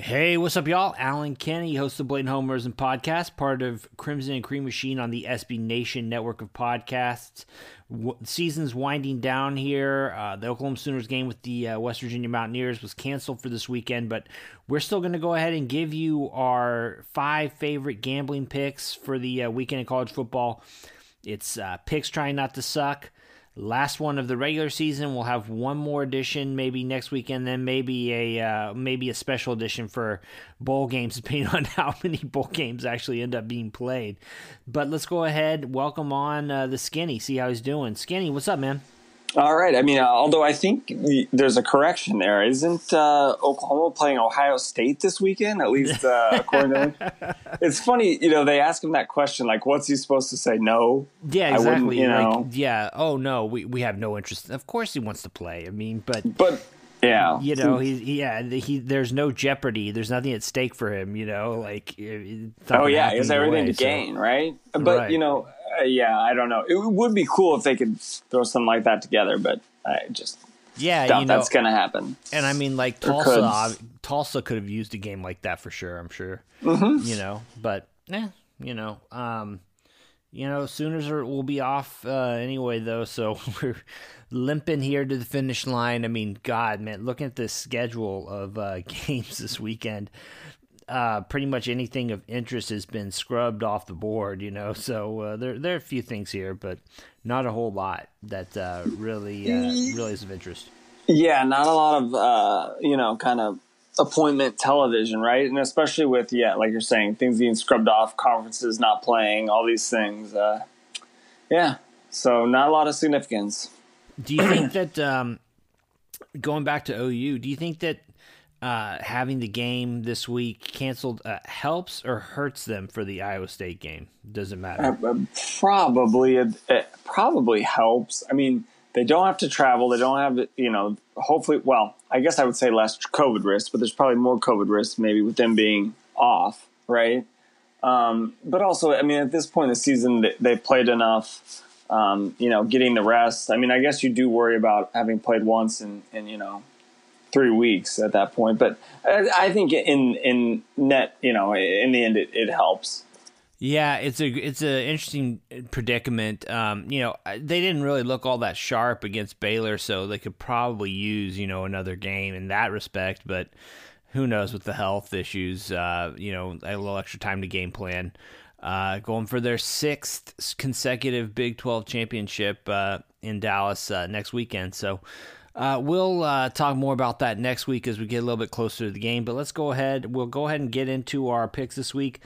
Hey, what's up, y'all? Allen Kenney, host of Blatant Homerism podcast, part of Crimson and Cream Machine on the SB Nation network of podcasts. W- season's winding down here. Uh, the Oklahoma Sooners game with the uh, West Virginia Mountaineers was canceled for this weekend, but we're still going to go ahead and give you our five favorite gambling picks for the uh, weekend in college football. It's uh, picks trying not to suck last one of the regular season. We'll have one more edition maybe next weekend, then maybe a uh, maybe a special edition for bowl games, depending on how many bowl games actually end up being played. But let's go ahead, welcome on uh, the Skinny, see how he's doing. Skinny, what's up, man? All right. I mean, uh, although I think there's a correction there, isn't uh, Oklahoma playing Ohio State this weekend? At least uh, according to him. It's funny, you know. They ask him that question, like, "What's he supposed to say?" No. Yeah, exactly. You know. Like, yeah. Oh no, we we have no interest. Of course, he wants to play. I mean, but but yeah, you know, he yeah, he there's no jeopardy. There's nothing at stake for him. You know, like oh yeah, he has everything way, to so. gain, right? But right. you know yeah, I don't know. It would be cool if they could throw something like that together, but I just yeah, doubt you know, that's going to happen. And I mean, like Tulsa, Tulsa could have used a game like that for sure. I'm sure. Mm-hmm. You know, but yeah, you know, um, you know, Sooners are will be off uh, anyway though, so we're limping here to the finish line. I mean, God, man, looking at the schedule of uh, games this weekend, uh, pretty much anything of interest has been scrubbed off the board, you know. So uh, there there are a few things here, but not a whole lot that uh, really uh, really is of interest. Yeah, not a lot of uh, you know kind of appointment television, right? And especially with yeah, like you're saying, things being scrubbed off, conferences not playing, all these things. Uh, yeah, so not a lot of significance. Do you think that um, going back to OU? Do you think that uh, having the game this week canceled uh, helps or hurts them for the Iowa State game? Doesn't matter. Uh, uh, probably, it, it, probably helps. I mean, they don't have to travel. They don't have, you know, hopefully. Well, I guess I would say less COVID risk, but there's probably more COVID risk maybe with them being off, right? Um, but also, I mean, at this point in the season, they, played enough. Um, you know, getting the rest. I mean, I guess you do worry about having played once and, and you know three weeks at that point. But I think in in net, you know, in the end, it, it helps. Yeah, it's a it's an interesting predicament. Um, you know, they didn't really look all that sharp against Baylor, so they could probably use you know another game in that respect. But who knows with the health issues? Uh, you know, a little extra time to game plan. Uh, going for their sixth consecutive Big Twelve championship uh, in Dallas uh, next weekend. So uh, we'll uh, talk more about that next week as we get a little bit closer to the game. But let's go ahead. We'll go ahead and get into our picks this week.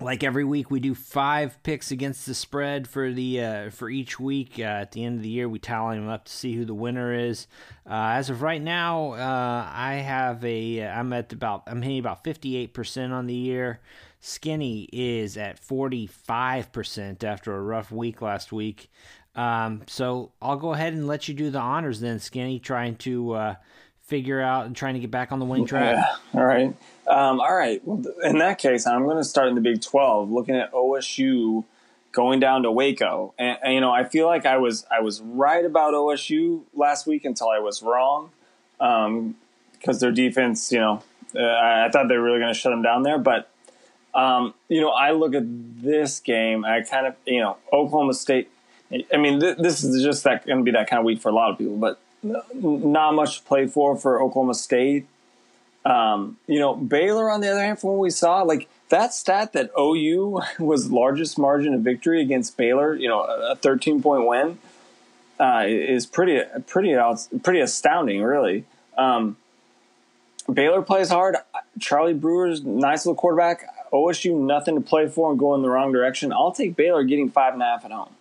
Like every week, we do five picks against the spread for the uh, for each week. Uh, at the end of the year, we tally them up to see who the winner is. Uh, as of right now, uh, I have a I'm at about I'm hitting about 58 percent on the year. Skinny is at 45 percent after a rough week last week. Um, so I'll go ahead and let you do the honors then, Skinny, trying to uh, figure out and trying to get back on the winning track. Yeah. All right. Um, all right. Well, in that case, I'm going to start in the Big 12, looking at OSU going down to Waco. And, and, you know, I feel like I was I was right about OSU last week until I was wrong, because um, their defense, you know, uh, I thought they were really going to shut them down there, but. Um, you know, I look at this game. I kind of, you know, Oklahoma State I mean, th- this is just that going to be that kind of week for a lot of people, but not much to play for for Oklahoma State. Um, you know, Baylor, on the other hand, from what we saw, like that stat that OU was largest margin of victory against Baylor, you know, a 13 point win. uh, is pretty pretty pretty astounding, really. Um, Baylor plays hard. Charlie Brewer's nice little quarterback. OSU nothing to play for and going the wrong direction. I'll take Baylor getting five and a half at home.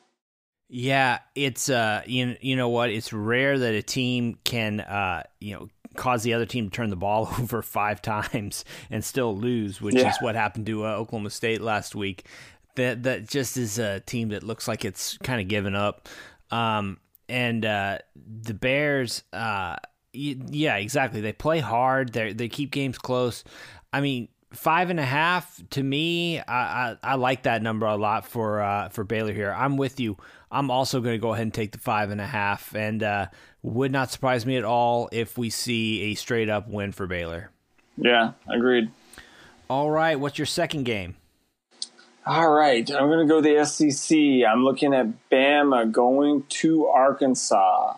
Yeah, it's uh, you you know what? It's rare that a team can uh, you know cause the other team to turn the ball over five times and still lose, which yeah. is what happened to uh, Oklahoma State last week. That that just is a team that looks like it's kind of given up. Um, and uh, the Bears, uh, yeah, exactly. They play hard. They they keep games close. I mean, five and a half to me, I, I, I like that number a lot for uh, for Baylor here. I'm with you. I'm also going to go ahead and take the five and a half, and uh, would not surprise me at all if we see a straight up win for Baylor. Yeah, agreed. All right, what's your second game? All right, I'm going to go the SEC. I'm looking at Bama going to Arkansas.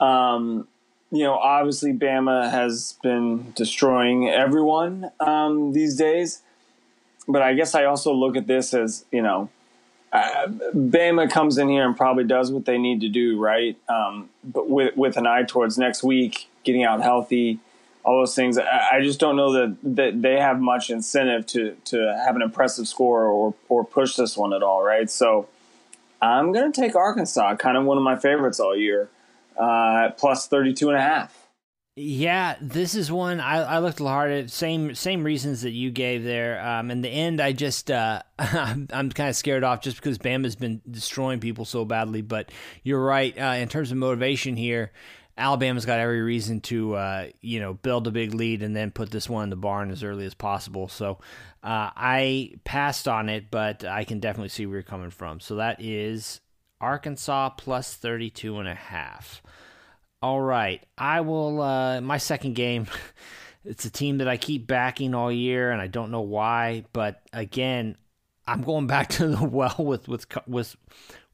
Um, you know, obviously Bama has been destroying everyone um, these days. But I guess I also look at this as, you know, uh, Bama comes in here and probably does what they need to do, right? Um, but with, with an eye towards next week, getting out healthy, all those things. I, I, just don't know that, that they have much incentive to, to have an impressive score or, or push this one at all, right? So I'm going to take Arkansas, kind of one of my favorites all year uh, plus 32 and a half. Yeah, this is one I, I looked hard at. Same same reasons that you gave there. Um, in the end, I just uh, I'm, I'm kind of scared off just because Bama's been destroying people so badly. But you're right uh, in terms of motivation here. Alabama's got every reason to uh, you know build a big lead and then put this one in the barn as early as possible. So uh, I passed on it, but I can definitely see where you're coming from. So that is Arkansas plus 32 and a half. All right. I will uh my second game it's a team that I keep backing all year and I don't know why, but again, I'm going back to the well with with with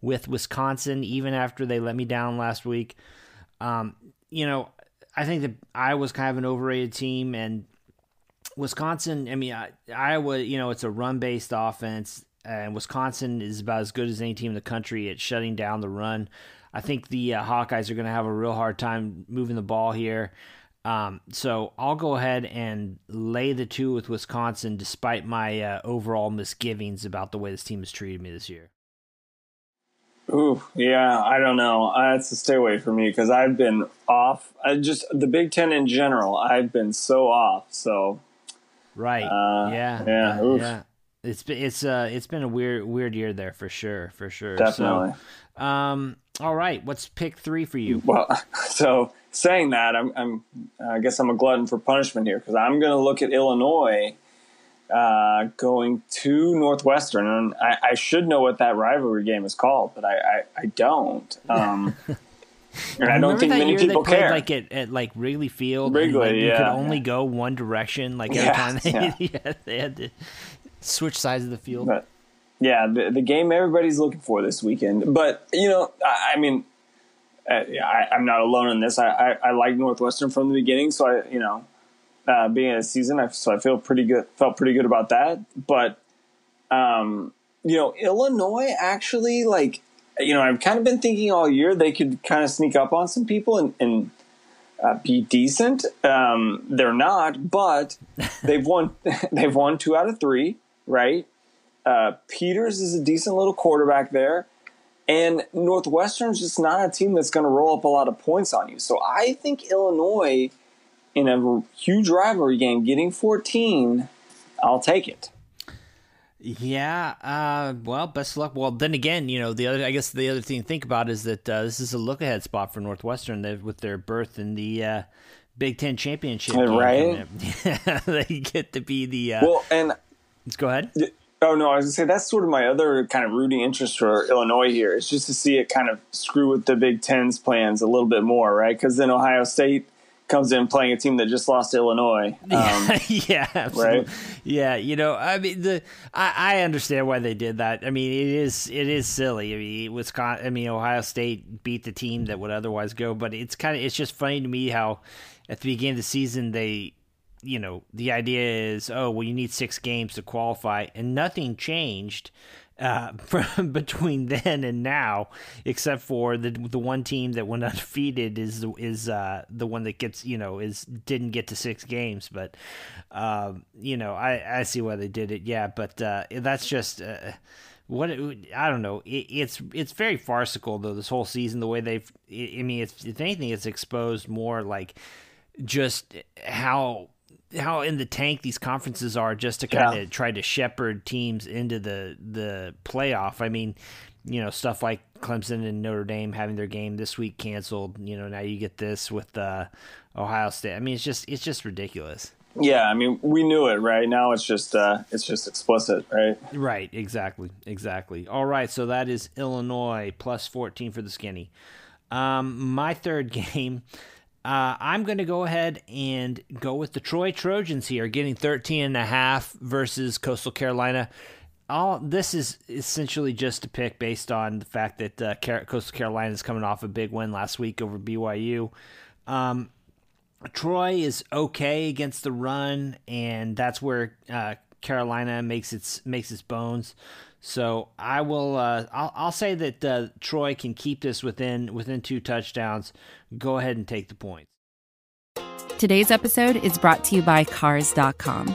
with Wisconsin even after they let me down last week. Um, you know, I think that Iowa's kind of an overrated team and Wisconsin, I mean, I, Iowa, you know, it's a run-based offense and Wisconsin is about as good as any team in the country at shutting down the run. I think the uh, Hawkeyes are going to have a real hard time moving the ball here. Um, so I'll go ahead and lay the two with Wisconsin, despite my uh, overall misgivings about the way this team has treated me this year. Ooh, yeah, I don't know. That's a stay away from me because I've been off. I just the Big Ten in general, I've been so off. So, right, uh, yeah, yeah, uh, yeah. It's been it's uh it's been a weird weird year there for sure for sure. Definitely. So, um. All right. What's pick three for you? Well, so saying that, I'm I'm I guess I'm a glutton for punishment here because I'm going to look at Illinois. Uh, going to Northwestern, and I, I, should know what that rivalry game is called, but I, I, I don't. Um, and I don't think many people care. Like at, at like Wrigley Field, Wrigley, like yeah. You could only go one direction. Like every yeah, time they, yeah. yeah, they had to switch sides of the field. But, yeah, the, the game everybody's looking for this weekend. But you know, I, I mean, uh, I, am not alone in this. I, I, I like Northwestern from the beginning, so I you know, uh, being a season, I, so I feel pretty good. Felt pretty good about that. But um, you know, Illinois actually like you know I've kind of been thinking all year they could kind of sneak up on some people and. and uh, be decent. Um, they're not, but they've won. they've won two out of three right? Uh, Peters is a decent little quarterback there. And Northwestern's just not a team that's going to roll up a lot of points on you. So I think Illinois, in a huge rivalry game, getting 14, I'll take it. Yeah. Uh, well, best of luck. Well, then again, you know, the other, I guess the other thing to think about is that uh, this is a look ahead spot for Northwestern with their berth in the uh, Big Ten championship. Right. they get to be the. Uh, well, and Let's go ahead. Oh no, I was gonna say that's sort of my other kind of rooting interest for Illinois here. It's just to see it kind of screw with the Big Ten's plans a little bit more, right? Because then Ohio State comes in playing a team that just lost to Illinois. Um, yeah, absolutely. Right? Yeah, you know, I mean, the I, I, understand why they did that. I mean, it is it is silly. I mean, Wisconsin. I mean, Ohio State beat the team that would otherwise go, but it's kind of it's just funny to me how at the beginning of the season they you know, the idea is, oh, well, you need six games to qualify, and nothing changed. uh, from between then and now, except for the the one team that went undefeated is is uh, the one that gets you know is didn't get to six games. But um, you know, I I see why they did it. Yeah, but uh, that's just. Uh, what I don't know. It, it's it's very farcical though. This whole season, the way they've. I mean, if anything, it's exposed more like just how how in the tank these conferences are just to kind of yeah. try to shepherd teams into the the playoff. I mean, you know, stuff like Clemson and Notre Dame having their game this week canceled. You know, now you get this with uh, Ohio State. I mean, it's just it's just ridiculous. Yeah, I mean, we knew it, right? Now it's just uh, it's just explicit, right? Right, exactly, exactly. All right, so that is Illinois plus fourteen for the skinny. Um, my third game uh, I'm going to go ahead and go with the Troy Trojans here, getting 13 and a half versus Coastal Carolina. All this is essentially just a pick based on the fact that uh, Coastal Carolina is coming off a big win last week over BYU. Um, Troy is okay against the run, and that's where uh, Carolina makes its makes its bones. So I will. Uh, I'll, I'll say that uh, Troy can keep this within within two touchdowns. Go ahead and take the points. Today's episode is brought to you by Cars.com.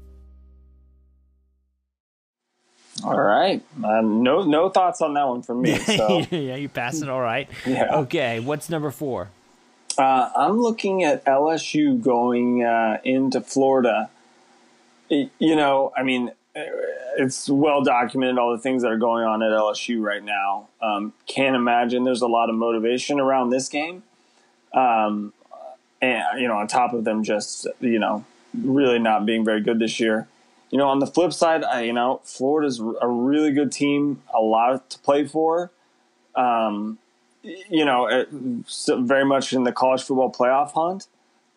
All right. Um, no, no thoughts on that one from me. So. yeah, you pass it all right. yeah. Okay. What's number four? Uh, I'm looking at LSU going uh, into Florida. You know, I mean, it's well documented all the things that are going on at LSU right now. Um, can't imagine there's a lot of motivation around this game. Um, and you know, on top of them just you know really not being very good this year you know, on the flip side, I, you know, Florida's a really good team, a lot to play for. Um, you know, it, very much in the college football playoff hunt.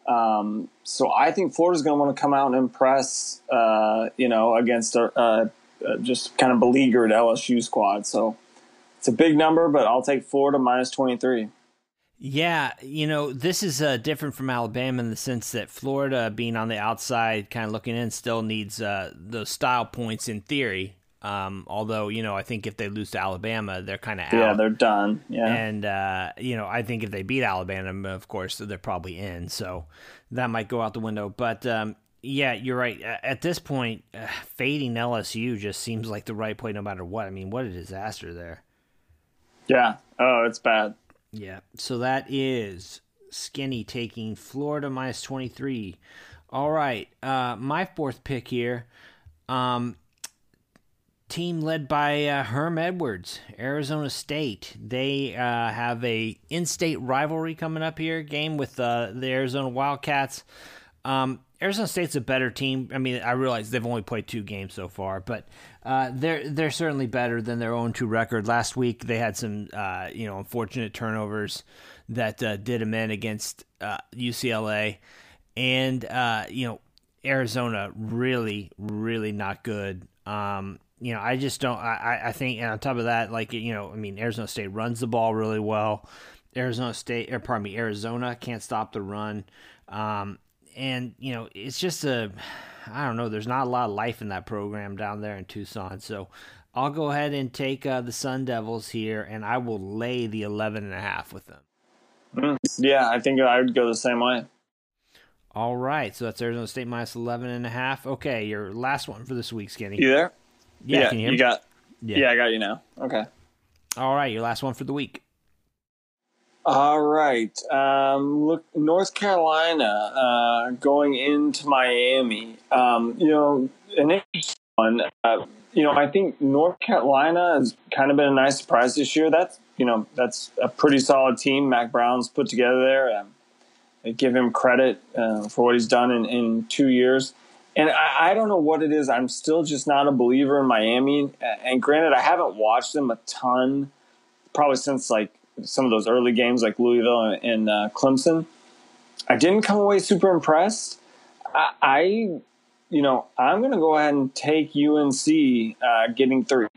Um, so I think Florida's going to want to come out and impress, uh, you know, against a, a, a, just kind of beleaguered LSU squad. So it's a big number, but I'll take Florida minus 23. Yeah, you know, this is uh, different from Alabama in the sense that Florida, being on the outside, kind of looking in, still needs uh, those style points in theory. Um, although, you know, I think if they lose to Alabama, they're kind of out. Yeah, they're done. Yeah. And, uh, you know, I think if they beat Alabama, of course, they're probably in. So that might go out the window. But, um, yeah, you're right. At this point, uh, fading LSU just seems like the right play no matter what. I mean, what a disaster there. Yeah. Oh, it's bad. Yeah. So that is Skinny taking Florida minus 23. All right. Uh, my fourth pick here. Um, team led by uh, Herm Edwards, Arizona State. They uh, have a in-state rivalry coming up here. Game with uh, the Arizona Wildcats. Um, Arizona State's a better team. I mean, I realize they've only played two games so far, but uh, they're they're certainly better than their own two record. Last week they had some uh, you know unfortunate turnovers that uh, did them in against UCLA, uh, and uh, you know Arizona really really not good. Um, you know, I just don't. I I think, and on top of that, like you know, I mean, Arizona State runs the ball really well. Arizona State, or pardon me, Arizona can't stop the run. Um, and you know it's just a I don't know. There's not a lot of life in that program down there in Tucson. So I'll go ahead and take uh, the Sun Devils here, and I will lay the 11 and a half with them. Mm, yeah, I think I would go the same way. All right, so that's Arizona State minus 11 and a half. Okay, your last one for this week, Skinny. You there? Yeah, yeah you, you got. Yeah. yeah, I got you now. Okay. All right, your last one for the week. All right. Um, look, North Carolina uh, going into Miami. Um, you know, an interesting one. Uh, you know, I think North Carolina has kind of been a nice surprise this year. That's you know that's a pretty solid team. Mack Brown's put together there. Um, I give him credit uh, for what he's done in, in two years. and I, I, don't know what it is. I'm still just not a believer in Miami. And granted, I haven't watched them a ton, probably since like some of those early games like Louisville and, and uh, Clemson. I didn't come away super impressed. I, I you know, I'm going to go ahead and take UNC uh, getting three.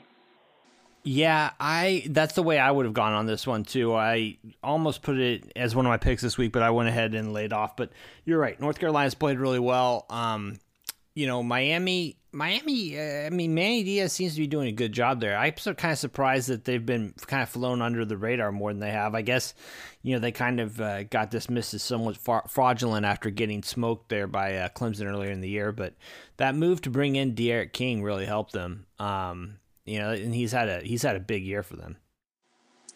Yeah, I that's the way I would have gone on this one too. I almost put it as one of my picks this week, but I went ahead and laid off. But you're right. North Carolina's played really well. Um, you know, Miami, Miami. Uh, I mean, Manny Diaz seems to be doing a good job there. I'm so kind of surprised that they've been kind of flown under the radar more than they have. I guess, you know, they kind of uh, got dismissed as somewhat fraudulent after getting smoked there by uh, Clemson earlier in the year. But that move to bring in D'Eriq King really helped them. Um, you know, and he's had a he's had a big year for them.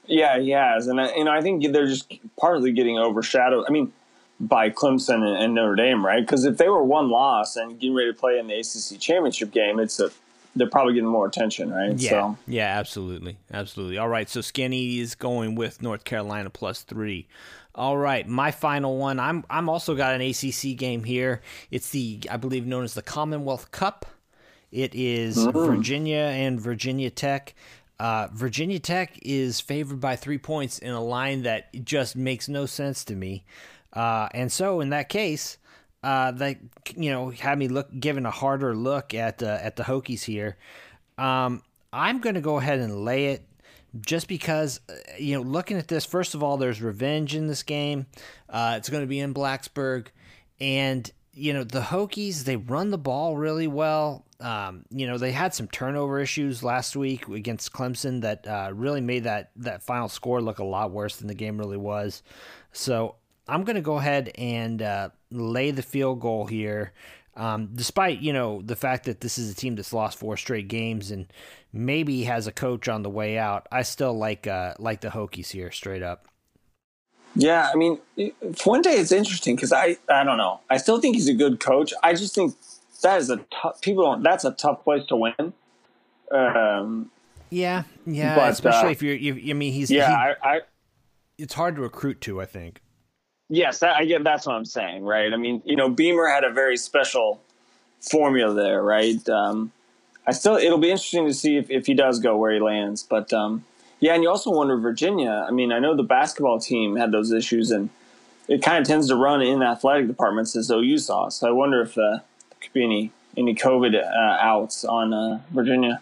Yeah, he has, and I, know, I think they're just partly getting overshadowed. I mean, by Clemson and, and Notre Dame, right? Because if they were one loss and getting ready to play in the ACC championship game, it's a they're probably getting more attention, right? Yeah, so. yeah, absolutely, absolutely. All right, so Skinny is going with North Carolina plus three. All right, my final one. I'm I'm also got an ACC game here. It's the I believe known as the Commonwealth Cup. It is mm. Virginia and Virginia Tech. Uh, Virginia Tech is favored by three points in a line that just makes no sense to me. Uh, and so, in that case, uh, that you know had me look given a harder look at uh, at the Hokies here. Um, I'm going to go ahead and lay it just because uh, you know looking at this. First of all, there's revenge in this game. Uh, it's going to be in Blacksburg, and you know the Hokies they run the ball really well. Um, you know, they had some turnover issues last week against Clemson that uh, really made that, that final score look a lot worse than the game really was. So I'm going to go ahead and uh, lay the field goal here. Um, despite you know the fact that this is a team that's lost four straight games and maybe has a coach on the way out, I still like uh, like the Hokies here straight up. Yeah, I mean, Fuente is interesting because I I don't know. I still think he's a good coach. I just think that is a tough. People don't. That's a tough place to win. Um, yeah, yeah. But, especially uh, if you're. You, I mean, he's. Yeah, he, I, I, It's hard to recruit to. I think. Yes, that, I get. That's what I'm saying, right? I mean, you know, Beamer had a very special formula there, right? Um, I still. It'll be interesting to see if, if he does go where he lands, but um, yeah, and you also wonder Virginia. I mean, I know the basketball team had those issues, and it kind of tends to run in athletic departments as OU saw. So I wonder if uh, could be any any COVID uh, outs on uh, Virginia.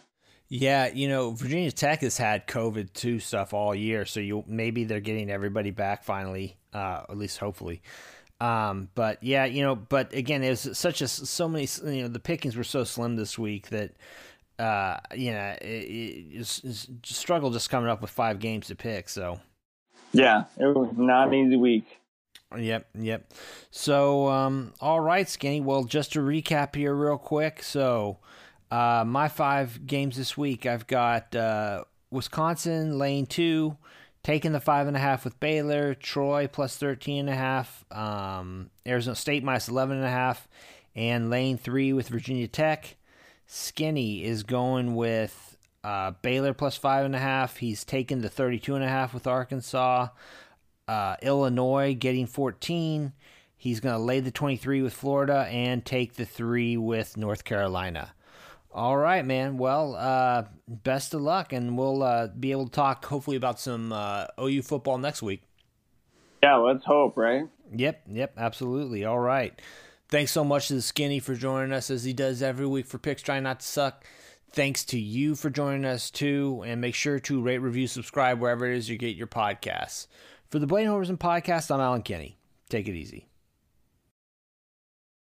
Yeah, you know, Virginia Tech has had COVID two stuff all year, so you maybe they're getting everybody back finally, uh, at least hopefully. Um, but yeah, you know, but again, it was such a so many. You know, the pickings were so slim this week that uh, you know, it, it, struggle just coming up with five games to pick. So yeah, it was not an easy week. Yep, yep. So, um, all right, Skinny. Well, just to recap here, real quick. So, uh, my five games this week, I've got uh, Wisconsin lane two, taking the five and a half with Baylor, Troy plus thirteen and a half, um, Arizona State minus eleven and a half, and lane three with Virginia Tech. Skinny is going with uh, Baylor plus five and a half. He's taken the thirty-two and a half with Arkansas uh, Illinois getting 14. He's going to lay the 23 with Florida and take the three with North Carolina. All right, man. Well, uh, best of luck, and we'll uh, be able to talk hopefully about some uh, OU football next week. Yeah, let's hope, right? Yep, yep, absolutely. All right. Thanks so much to the Skinny for joining us as he does every week for Picks Try Not to Suck. Thanks to you for joining us too, and make sure to rate, review, subscribe wherever it is you get your podcasts. For the Blatant Homerism podcast, I'm Allen Kenney. Take it easy.